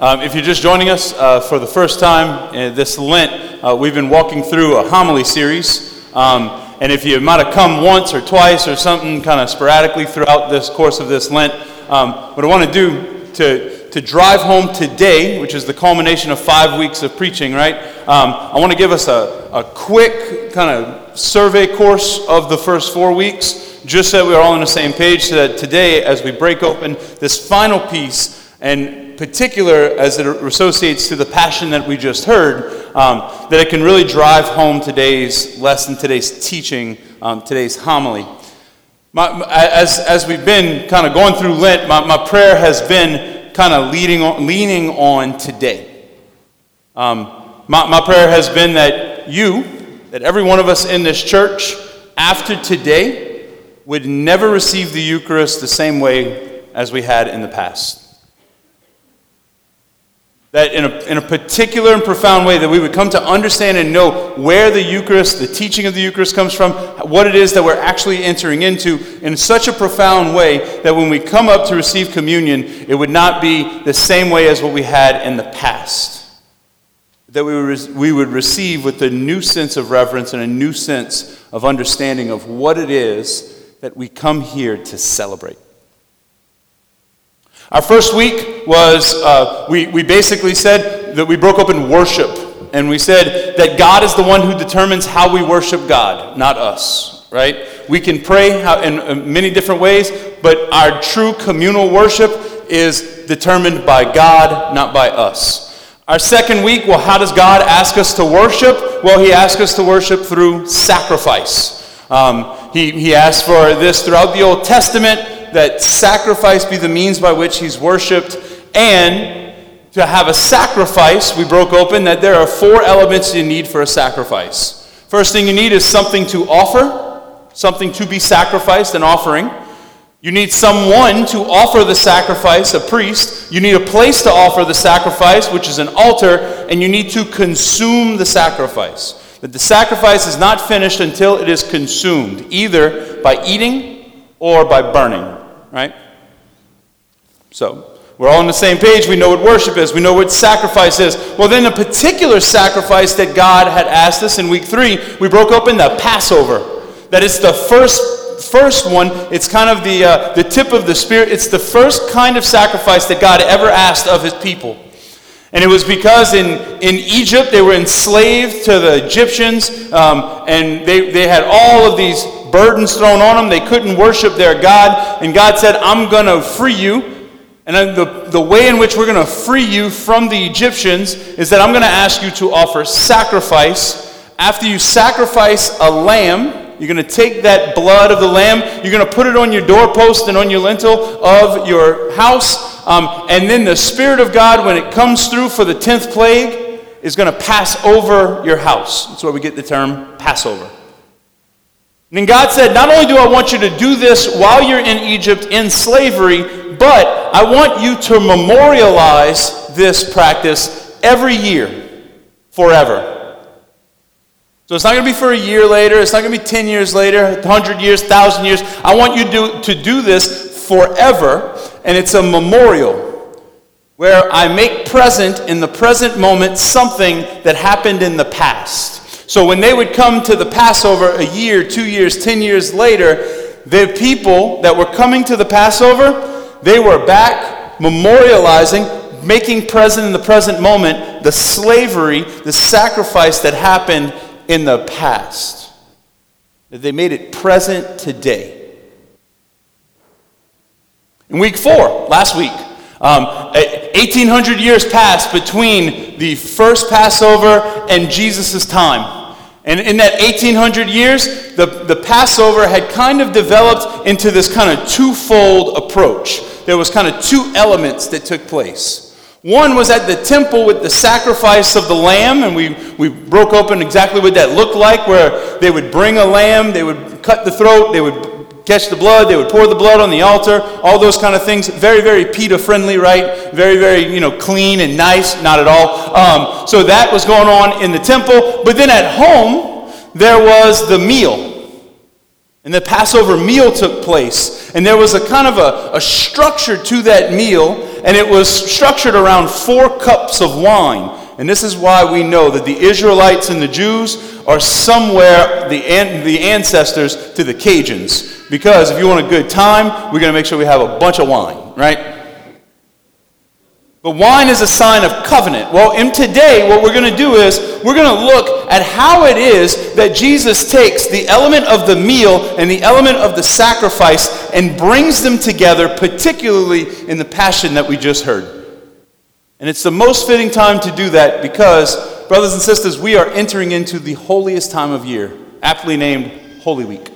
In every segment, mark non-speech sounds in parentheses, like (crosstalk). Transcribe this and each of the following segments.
Um, if you're just joining us uh, for the first time uh, this Lent, uh, we've been walking through a homily series. Um, and if you might have come once or twice or something kind of sporadically throughout this course of this Lent, um, what I want to do to, to drive home today, which is the culmination of five weeks of preaching, right? Um, I want to give us a, a quick kind of survey course of the first four weeks, just so we're all on the same page, so that today, as we break open this final piece, and particular as it associates to the passion that we just heard, um, that it can really drive home today's lesson, today's teaching, um, today's homily. My, as, as we've been kind of going through Lent, my, my prayer has been kind of leading on, leaning on today. Um, my, my prayer has been that you, that every one of us in this church, after today, would never receive the Eucharist the same way as we had in the past. That in a, in a particular and profound way, that we would come to understand and know where the Eucharist, the teaching of the Eucharist comes from, what it is that we're actually entering into in such a profound way that when we come up to receive communion, it would not be the same way as what we had in the past. That we would, we would receive with a new sense of reverence and a new sense of understanding of what it is that we come here to celebrate. Our first week was, uh, we, we basically said that we broke open worship. And we said that God is the one who determines how we worship God, not us, right? We can pray in many different ways, but our true communal worship is determined by God, not by us. Our second week, well, how does God ask us to worship? Well, He asks us to worship through sacrifice. Um, he, he asks for this throughout the Old Testament that sacrifice be the means by which he's worshiped, and to have a sacrifice, we broke open that there are four elements you need for a sacrifice. First thing you need is something to offer, something to be sacrificed, an offering. You need someone to offer the sacrifice, a priest. You need a place to offer the sacrifice, which is an altar, and you need to consume the sacrifice. That the sacrifice is not finished until it is consumed, either by eating or by burning right? So, we're all on the same page. We know what worship is. We know what sacrifice is. Well, then, a particular sacrifice that God had asked us in week three, we broke open the Passover. That it's the first, first one. It's kind of the, uh, the tip of the Spirit. It's the first kind of sacrifice that God ever asked of his people. And it was because in, in Egypt they were enslaved to the Egyptians, um, and they, they had all of these burdens thrown on them. They couldn't worship their God. And God said, I'm going to free you. And the, the way in which we're going to free you from the Egyptians is that I'm going to ask you to offer sacrifice. After you sacrifice a lamb, you're going to take that blood of the lamb, you're going to put it on your doorpost and on your lintel of your house. Um, and then the Spirit of God, when it comes through for the 10th plague, is going to pass over your house. That's where we get the term Passover. And then God said, Not only do I want you to do this while you're in Egypt in slavery, but I want you to memorialize this practice every year, forever. So it's not going to be for a year later. It's not going to be 10 years later, 100 years, 1,000 years. I want you to to do this forever, and it's a memorial where I make present in the present moment something that happened in the past. So when they would come to the Passover a year, two years, ten years later, the people that were coming to the Passover, they were back memorializing, making present in the present moment the slavery, the sacrifice that happened in the past. They made it present today. In week four, last week, um, 1800 years passed between the first Passover and Jesus' time. And in that 1800 years, the, the Passover had kind of developed into this kind of twofold approach. There was kind of two elements that took place. One was at the temple with the sacrifice of the lamb, and we, we broke open exactly what that looked like, where they would bring a lamb, they would cut the throat, they would catch the blood, they would pour the blood on the altar, all those kind of things. Very, very PETA friendly, right? Very, very, you know, clean and nice. Not at all. Um, so that was going on in the temple. But then at home, there was the meal. And the Passover meal took place. And there was a kind of a, a structure to that meal, and it was structured around four cups of wine. And this is why we know that the Israelites and the Jews are somewhere the, an, the ancestors to the Cajuns. Because if you want a good time, we're going to make sure we have a bunch of wine, right? But wine is a sign of covenant. Well, in today, what we're going to do is we're going to look at how it is that Jesus takes the element of the meal and the element of the sacrifice and brings them together, particularly in the passion that we just heard. And it's the most fitting time to do that because, brothers and sisters, we are entering into the holiest time of year, aptly named Holy Week.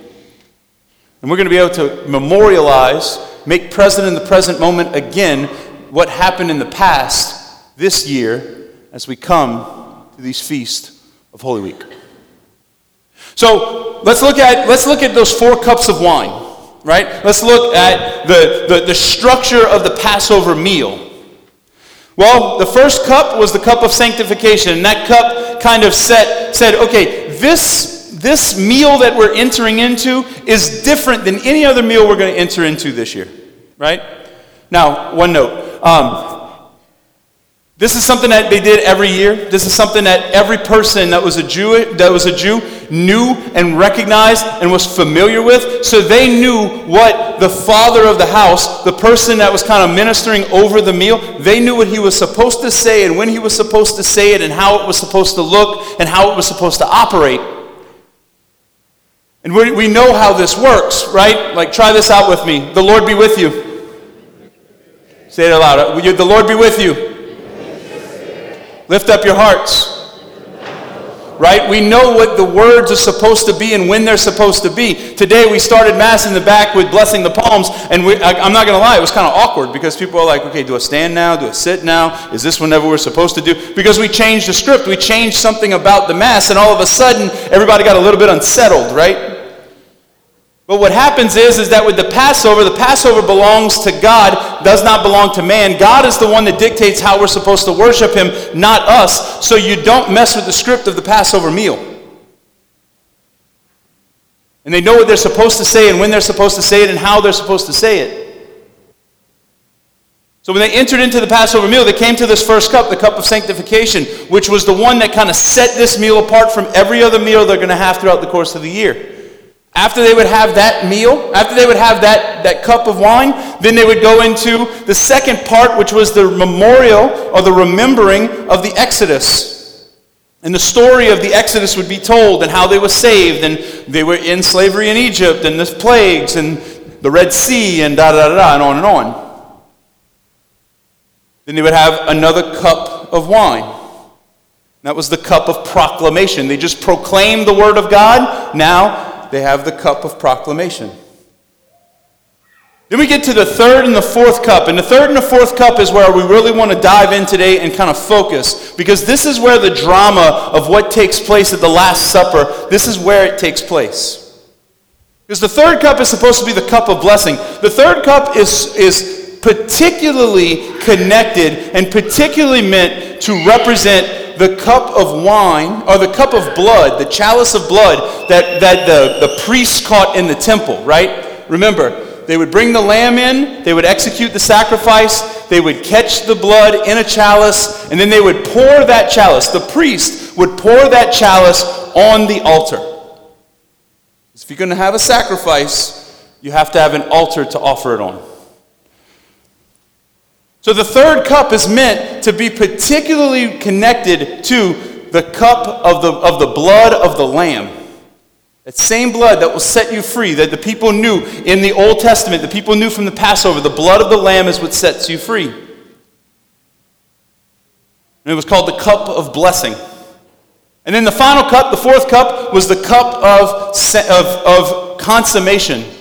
And we're going to be able to memorialize, make present in the present moment again what happened in the past this year as we come to these feasts of Holy Week. So let's look at, let's look at those four cups of wine, right? Let's look at the, the, the structure of the Passover meal. Well, the first cup was the cup of sanctification, and that cup kind of set, said, okay, this, this meal that we're entering into is different than any other meal we're going to enter into this year, right? Now, one note um, this is something that they did every year. This is something that every person that was a Jew that was a Jew knew and recognized and was familiar with. So they knew what the father of the house, the person that was kind of ministering over the meal, they knew what he was supposed to say and when he was supposed to say it and how it was supposed to look and how it was supposed to operate. And we, we know how this works, right? Like, try this out with me. The Lord be with you. Say it aloud. The Lord be with you. Lift up your hearts. Right? We know what the words are supposed to be and when they're supposed to be. Today we started Mass in the back with blessing the palms, and we, I, am not going to lie, it was kind of awkward because people are like, okay, do I stand now? Do I sit now? Is this whenever we're supposed to do? Because we changed the script. We changed something about the Mass, and all of a sudden everybody got a little bit unsettled, right? But what happens is, is that with the Passover, the Passover belongs to God, does not belong to man. God is the one that dictates how we're supposed to worship Him, not us. So you don't mess with the script of the Passover meal. And they know what they're supposed to say and when they're supposed to say it and how they're supposed to say it. So when they entered into the Passover meal, they came to this first cup, the cup of sanctification, which was the one that kind of set this meal apart from every other meal they're going to have throughout the course of the year. After they would have that meal, after they would have that, that cup of wine, then they would go into the second part, which was the memorial or the remembering of the Exodus. And the story of the Exodus would be told and how they were saved, and they were in slavery in Egypt, and the plagues, and the Red Sea, and da da da da, and on and on. Then they would have another cup of wine. That was the cup of proclamation. They just proclaimed the word of God. Now they have the cup of proclamation. Then we get to the third and the fourth cup. And the third and the fourth cup is where we really want to dive in today and kind of focus. Because this is where the drama of what takes place at the Last Supper, this is where it takes place. Because the third cup is supposed to be the cup of blessing. The third cup is, is particularly connected and particularly meant to represent the cup of wine, or the cup of blood, the chalice of blood that, that the, the priests caught in the temple, right? Remember, they would bring the lamb in, they would execute the sacrifice, they would catch the blood in a chalice, and then they would pour that chalice. The priest would pour that chalice on the altar. If you're going to have a sacrifice, you have to have an altar to offer it on. So the third cup is meant to be particularly connected to the cup of the, of the blood of the Lamb. That same blood that will set you free, that the people knew in the Old Testament, the people knew from the Passover, the blood of the Lamb is what sets you free. And it was called the cup of blessing. And then the final cup, the fourth cup, was the cup of, of, of consummation.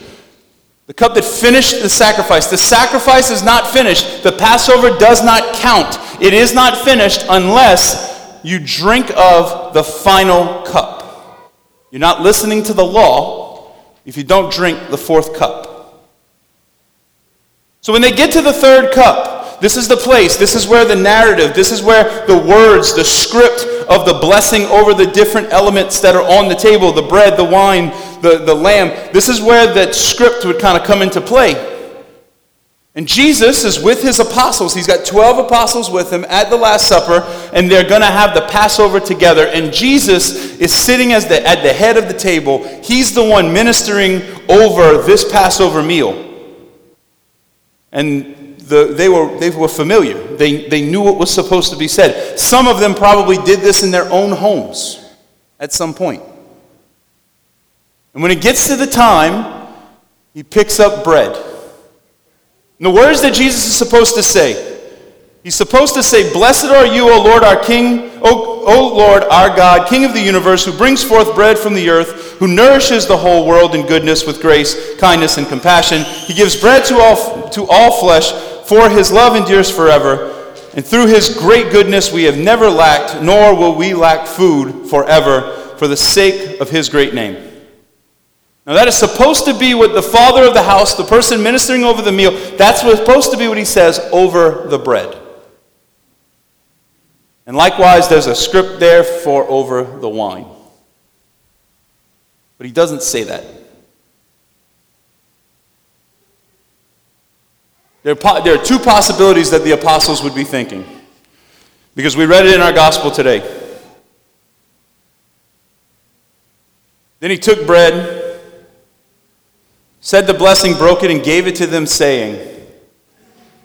The cup that finished the sacrifice. The sacrifice is not finished. The Passover does not count. It is not finished unless you drink of the final cup. You're not listening to the law if you don't drink the fourth cup. So when they get to the third cup, this is the place, this is where the narrative, this is where the words, the script of the blessing over the different elements that are on the table the bread, the wine, the, the lamb, this is where that script would kind of come into play. And Jesus is with his apostles. He's got 12 apostles with him at the Last Supper, and they're going to have the Passover together. And Jesus is sitting as the, at the head of the table. He's the one ministering over this Passover meal. And the, they, were, they were familiar, they, they knew what was supposed to be said. Some of them probably did this in their own homes at some point. And when it gets to the time, he picks up bread. And the words that Jesus is supposed to say, He's supposed to say, Blessed are you, O Lord, our King, o, o, Lord, our God, King of the universe, who brings forth bread from the earth, who nourishes the whole world in goodness with grace, kindness, and compassion. He gives bread to all, to all flesh, for his love endures forever. And through his great goodness we have never lacked, nor will we lack food forever, for the sake of his great name. Now, that is supposed to be what the father of the house, the person ministering over the meal, that's supposed to be what he says over the bread. And likewise, there's a script there for over the wine. But he doesn't say that. There are, there are two possibilities that the apostles would be thinking. Because we read it in our gospel today. Then he took bread, said the blessing, broke it, and gave it to them, saying,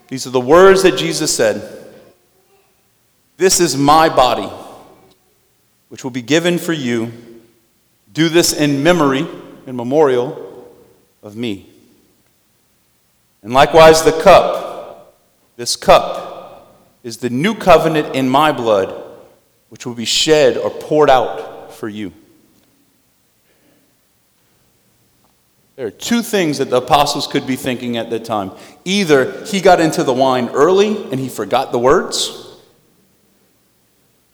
These are the words that Jesus said. This is my body, which will be given for you. Do this in memory, in memorial of me. And likewise, the cup. This cup is the new covenant in my blood, which will be shed or poured out for you. There are two things that the apostles could be thinking at that time. Either he got into the wine early and he forgot the words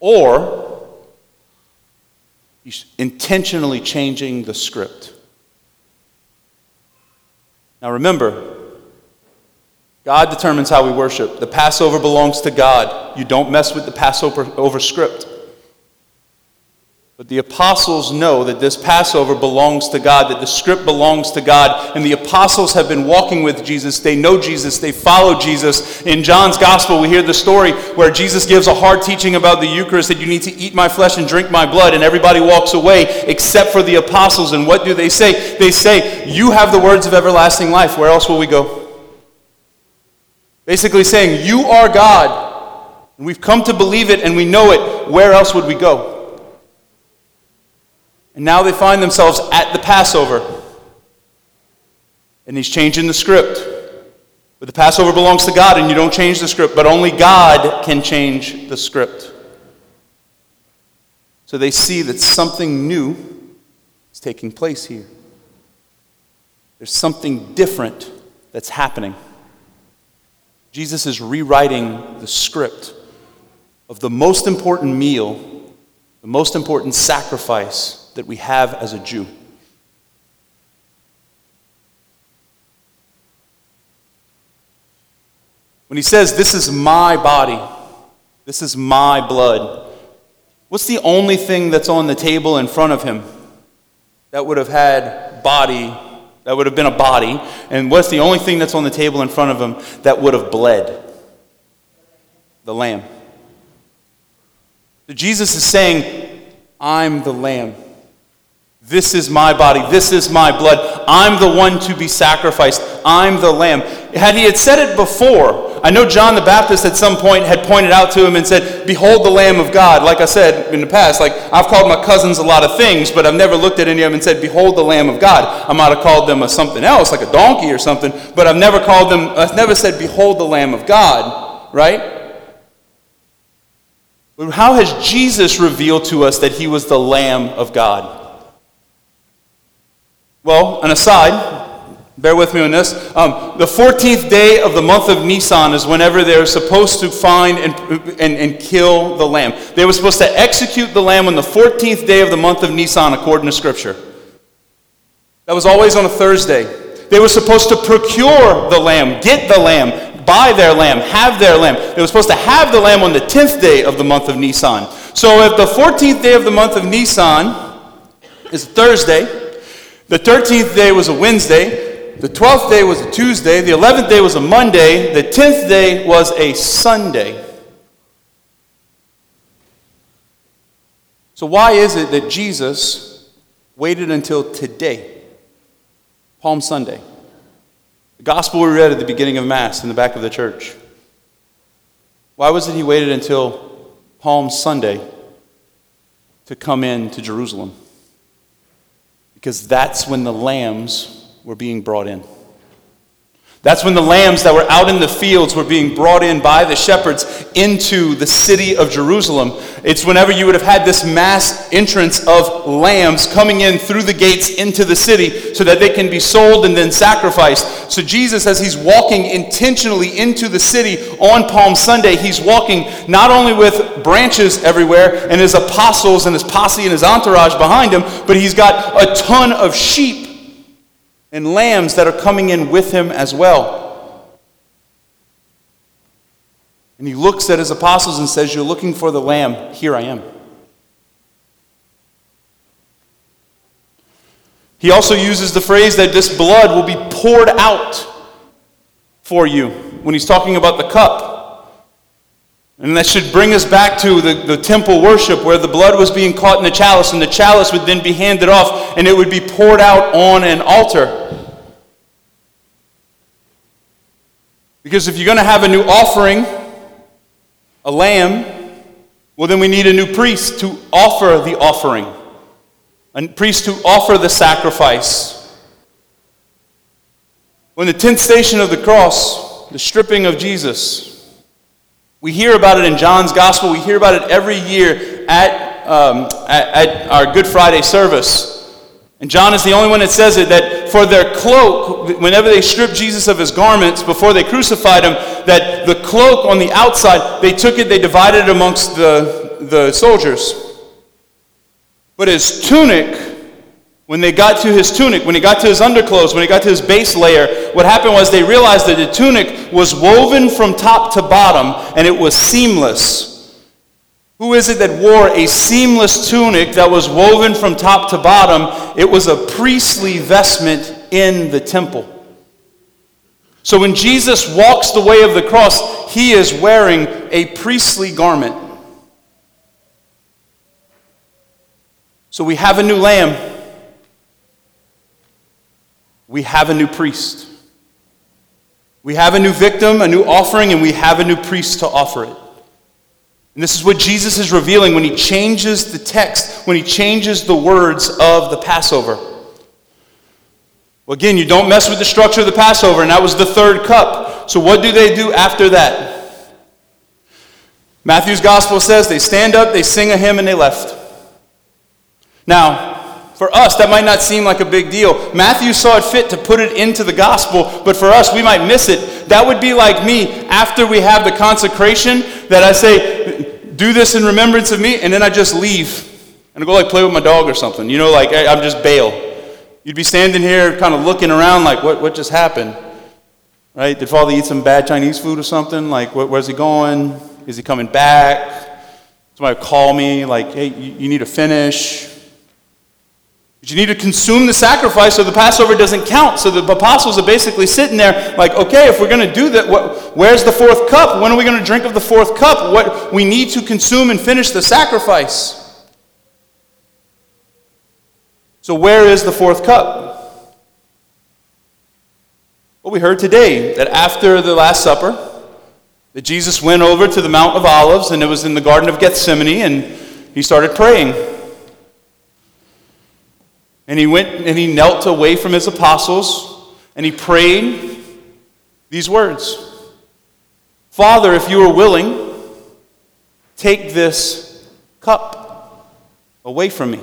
or he's intentionally changing the script. Now remember, God determines how we worship. The Passover belongs to God. You don't mess with the Passover over script. But the apostles know that this Passover belongs to God, that the script belongs to God. And the apostles have been walking with Jesus. They know Jesus. They follow Jesus. In John's gospel, we hear the story where Jesus gives a hard teaching about the Eucharist that you need to eat my flesh and drink my blood. And everybody walks away except for the apostles. And what do they say? They say, You have the words of everlasting life. Where else will we go? Basically saying, You are God. And we've come to believe it and we know it. Where else would we go? And now they find themselves at the Passover. And he's changing the script. But the Passover belongs to God, and you don't change the script, but only God can change the script. So they see that something new is taking place here. There's something different that's happening. Jesus is rewriting the script of the most important meal, the most important sacrifice that we have as a Jew. When he says, This is my body, this is my blood, what's the only thing that's on the table in front of him that would have had body, that would have been a body? And what's the only thing that's on the table in front of him that would have bled? The lamb. So Jesus is saying, I'm the lamb. This is my body. This is my blood. I'm the one to be sacrificed. I'm the lamb. Had he had said it before, I know John the Baptist at some point had pointed out to him and said, Behold the Lamb of God. Like I said in the past, like I've called my cousins a lot of things, but I've never looked at any of them and said, Behold the Lamb of God. I might have called them a something else, like a donkey or something, but I've never called them, I've never said, Behold the Lamb of God, right? How has Jesus revealed to us that he was the Lamb of God? Well, an aside, bear with me on this. Um, the 14th day of the month of Nisan is whenever they're supposed to find and, and, and kill the lamb. They were supposed to execute the lamb on the 14th day of the month of Nisan, according to Scripture. That was always on a Thursday. They were supposed to procure the lamb, get the lamb, buy their lamb, have their lamb. They were supposed to have the lamb on the 10th day of the month of Nisan. So if the 14th day of the month of Nisan is Thursday, The 13th day was a Wednesday. The 12th day was a Tuesday. The 11th day was a Monday. The 10th day was a Sunday. So, why is it that Jesus waited until today, Palm Sunday? The gospel we read at the beginning of Mass in the back of the church. Why was it he waited until Palm Sunday to come in to Jerusalem? Because that's when the lambs were being brought in. That's when the lambs that were out in the fields were being brought in by the shepherds into the city of Jerusalem. It's whenever you would have had this mass entrance of lambs coming in through the gates into the city so that they can be sold and then sacrificed. So, Jesus, as he's walking intentionally into the city on Palm Sunday, he's walking not only with branches everywhere and his apostles and his posse and his entourage behind him, but he's got a ton of sheep and lambs that are coming in with him as well. And he looks at his apostles and says, You're looking for the lamb. Here I am. He also uses the phrase that this blood will be poured out for you when he's talking about the cup. And that should bring us back to the, the temple worship where the blood was being caught in the chalice, and the chalice would then be handed off and it would be poured out on an altar. Because if you're going to have a new offering, a lamb, well, then we need a new priest to offer the offering, a priest to offer the sacrifice. When the 10th station of the cross, the stripping of Jesus, we hear about it in John's Gospel. We hear about it every year at, um, at, at, our Good Friday service. And John is the only one that says it that for their cloak, whenever they stripped Jesus of his garments before they crucified him, that the cloak on the outside, they took it, they divided it amongst the, the soldiers. But his tunic, when they got to his tunic, when he got to his underclothes, when he got to his base layer, what happened was they realized that the tunic was woven from top to bottom and it was seamless. Who is it that wore a seamless tunic that was woven from top to bottom? It was a priestly vestment in the temple. So when Jesus walks the way of the cross, he is wearing a priestly garment. So we have a new lamb we have a new priest. We have a new victim, a new offering, and we have a new priest to offer it. And this is what Jesus is revealing when he changes the text, when he changes the words of the Passover. Well, again, you don't mess with the structure of the Passover, and that was the third cup. So, what do they do after that? Matthew's gospel says they stand up, they sing a hymn, and they left. Now, for us, that might not seem like a big deal. Matthew saw it fit to put it into the gospel, but for us, we might miss it. That would be like me after we have the consecration that I say, do this in remembrance of me, and then I just leave and I go like play with my dog or something. You know, like I, am just bail. You'd be standing here kind of looking around like, what, what just happened? Right? Did Father eat some bad Chinese food or something? Like, where's he going? Is he coming back? Somebody call me like, hey, you, you need to finish. But you need to consume the sacrifice so the Passover doesn't count. So the apostles are basically sitting there like, okay, if we're going to do that, what, where's the fourth cup? When are we going to drink of the fourth cup? What we need to consume and finish the sacrifice. So where is the fourth cup? Well, we heard today that after the Last Supper, that Jesus went over to the Mount of Olives and it was in the Garden of Gethsemane and he started praying. And he went and he knelt away from his apostles and he prayed these words Father, if you are willing, take this cup away from me.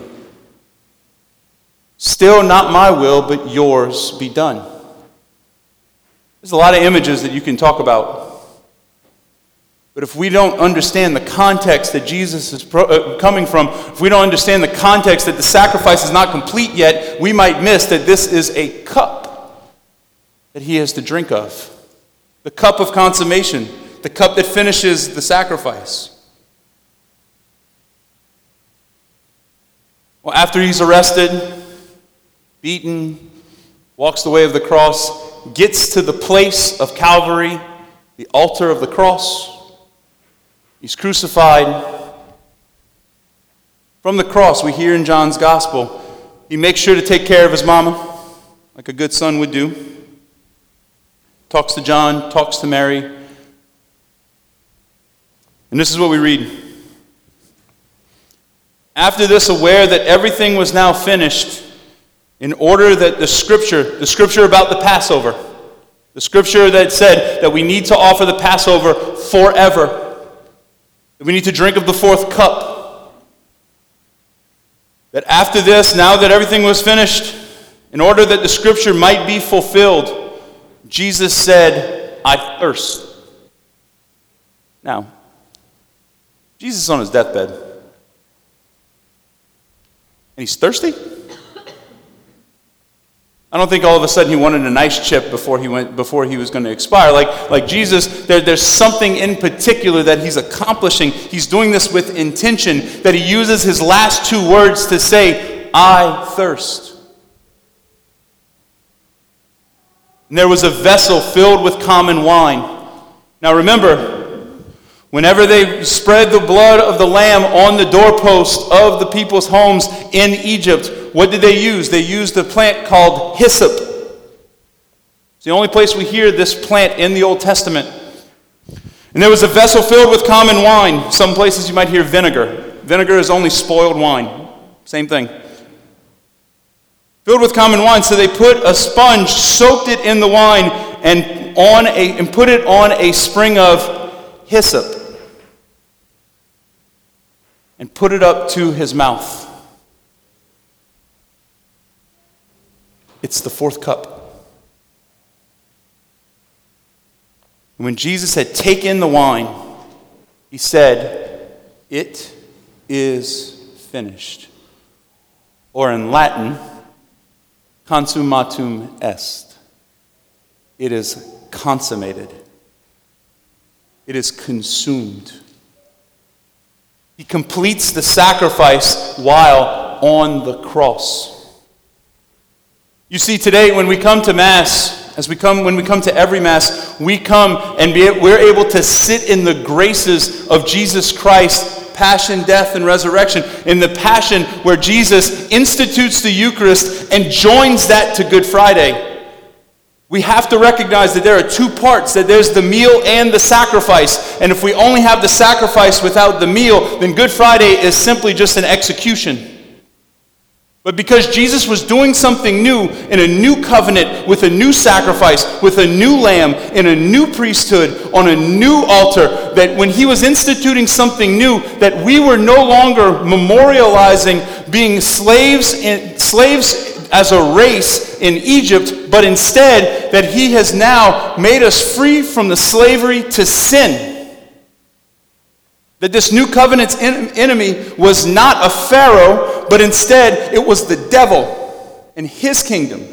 Still not my will, but yours be done. There's a lot of images that you can talk about. But if we don't understand the context that Jesus is pro- uh, coming from, if we don't understand the context that the sacrifice is not complete yet, we might miss that this is a cup that he has to drink of. The cup of consummation, the cup that finishes the sacrifice. Well, after he's arrested, beaten, walks the way of the cross, gets to the place of Calvary, the altar of the cross. He's crucified. From the cross, we hear in John's gospel, he makes sure to take care of his mama, like a good son would do. Talks to John, talks to Mary. And this is what we read. After this, aware that everything was now finished, in order that the scripture, the scripture about the Passover, the scripture that said that we need to offer the Passover forever, that we need to drink of the fourth cup, that after this, now that everything was finished, in order that the scripture might be fulfilled, Jesus said, I thirst. Now, Jesus on his deathbed. And he's thirsty? I don't think all of a sudden he wanted a nice chip before he, went, before he was going to expire. Like, like Jesus, there, there's something in particular that he's accomplishing. He's doing this with intention, that he uses his last two words to say, I thirst. And there was a vessel filled with common wine. Now remember, Whenever they spread the blood of the lamb on the doorpost of the people's homes in Egypt, what did they use? They used a plant called hyssop. It's the only place we hear this plant in the Old Testament. And there was a vessel filled with common wine. Some places you might hear vinegar. Vinegar is only spoiled wine. Same thing. Filled with common wine. So they put a sponge, soaked it in the wine, and, on a, and put it on a spring of hyssop and put it up to his mouth. It's the fourth cup. When Jesus had taken the wine, he said, It is finished. Or in Latin, consummatum est. It is consummated. It is consumed. He completes the sacrifice while on the cross. You see, today when we come to Mass, as we come, when we come to every Mass, we come and be, we're able to sit in the graces of Jesus Christ, passion, death, and resurrection. In the passion where Jesus institutes the Eucharist and joins that to Good Friday. We have to recognize that there are two parts that there's the meal and the sacrifice. And if we only have the sacrifice without the meal, then Good Friday is simply just an execution. But because Jesus was doing something new in a new covenant with a new sacrifice, with a new lamb, in a new priesthood, on a new altar, that when he was instituting something new, that we were no longer memorializing being slaves, in, slaves as a race in Egypt, but instead that he has now made us free from the slavery to sin. That this new covenant's enemy was not a Pharaoh, but instead it was the devil and his kingdom.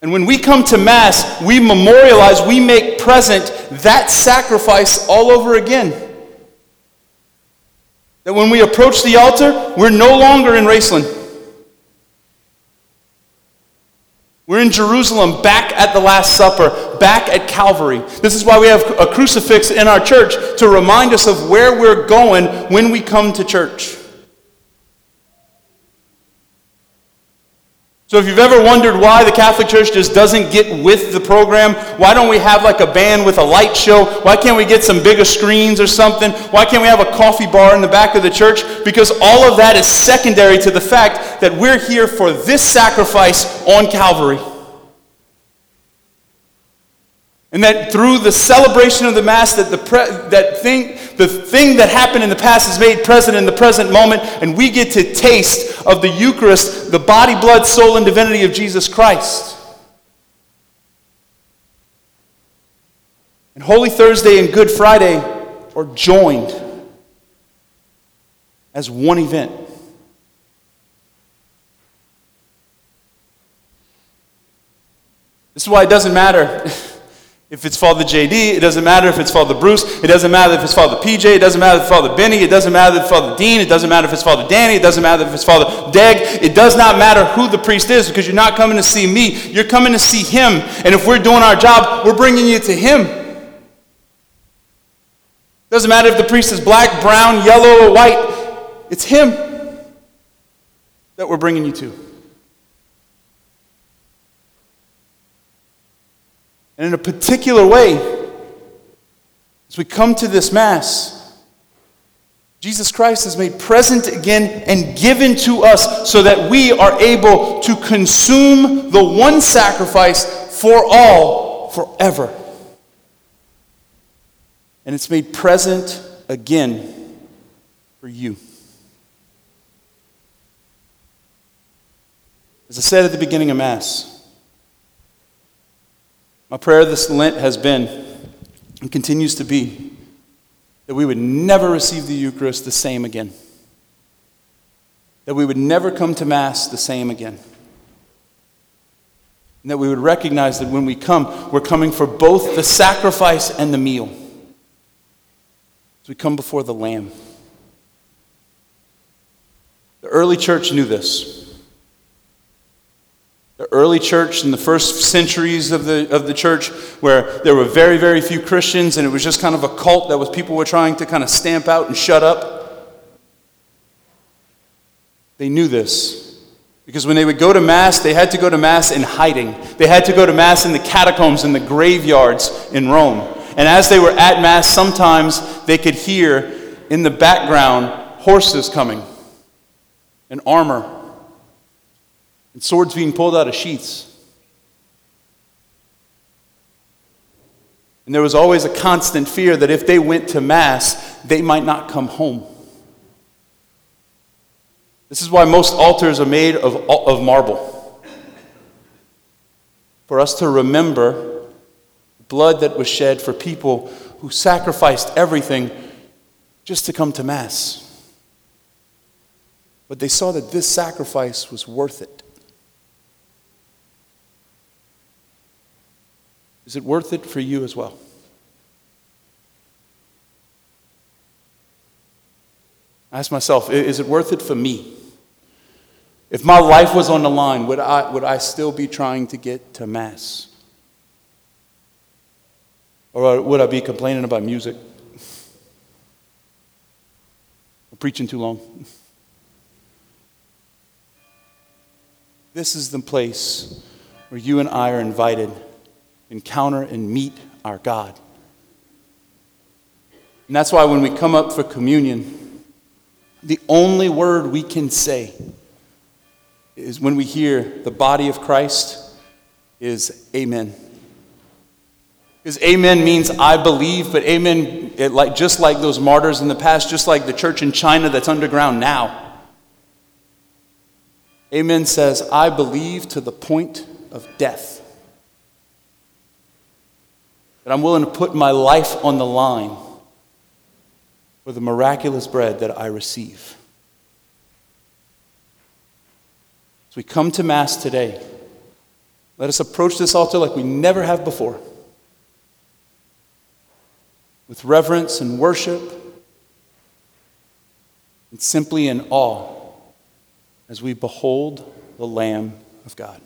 And when we come to Mass, we memorialize, we make present that sacrifice all over again. That when we approach the altar, we're no longer in Raceland. We're in Jerusalem, back at the Last Supper, back at Calvary. This is why we have a crucifix in our church to remind us of where we're going when we come to church. So if you've ever wondered why the Catholic Church just doesn't get with the program, why don't we have like a band with a light show? Why can't we get some bigger screens or something? Why can't we have a coffee bar in the back of the church? Because all of that is secondary to the fact that we're here for this sacrifice on Calvary. And that through the celebration of the Mass, that, the pre- that thing, the thing that happened in the past is made present in the present moment, and we get to taste of the Eucharist, the body, blood, soul, and divinity of Jesus Christ. And Holy Thursday and Good Friday are joined as one event. This is why it doesn't matter. (laughs) If it's Father JD, it doesn't matter. If it's Father Bruce, it doesn't matter. If it's Father PJ, it doesn't matter. If it's Father Benny, it doesn't matter. If it's Father Dean, it doesn't matter. If it's Father Danny, it doesn't matter. If it's Father Deg, it does not matter who the priest is because you're not coming to see me, you're coming to see him. And if we're doing our job, we're bringing you to him. It Doesn't matter if the priest is black, brown, yellow, or white, it's him that we're bringing you to. And in a particular way, as we come to this Mass, Jesus Christ is made present again and given to us so that we are able to consume the one sacrifice for all forever. And it's made present again for you. As I said at the beginning of Mass, my prayer this Lent has been and continues to be that we would never receive the Eucharist the same again. That we would never come to Mass the same again. And that we would recognize that when we come, we're coming for both the sacrifice and the meal. As we come before the Lamb. The early church knew this. The early church in the first centuries of the, of the church, where there were very, very few Christians, and it was just kind of a cult that was people were trying to kind of stamp out and shut up. They knew this. Because when they would go to Mass, they had to go to Mass in hiding. They had to go to Mass in the catacombs, in the graveyards in Rome. And as they were at Mass, sometimes they could hear in the background horses coming and armor and swords being pulled out of sheaths. And there was always a constant fear that if they went to Mass, they might not come home. This is why most altars are made of, of marble. For us to remember blood that was shed for people who sacrificed everything just to come to Mass. But they saw that this sacrifice was worth it. Is it worth it for you as well? I ask myself, is it worth it for me? If my life was on the line, would I, would I still be trying to get to Mass? Or uh, would I be complaining about music? (laughs) Or preaching too long? (laughs) This is the place where you and I are invited encounter and meet our God. And that's why when we come up for communion, the only word we can say is when we hear the body of Christ is amen. Because amen means I believe, but amen, it, like, just like those martyrs in the past, just like the church in China that's underground now. Amen says, I believe to the point of death that I'm willing to put my life on the line for the miraculous bread that I receive. As we come to Mass today, let us approach this altar like we never have before with reverence and worship and simply in awe as we behold the Lamb of God.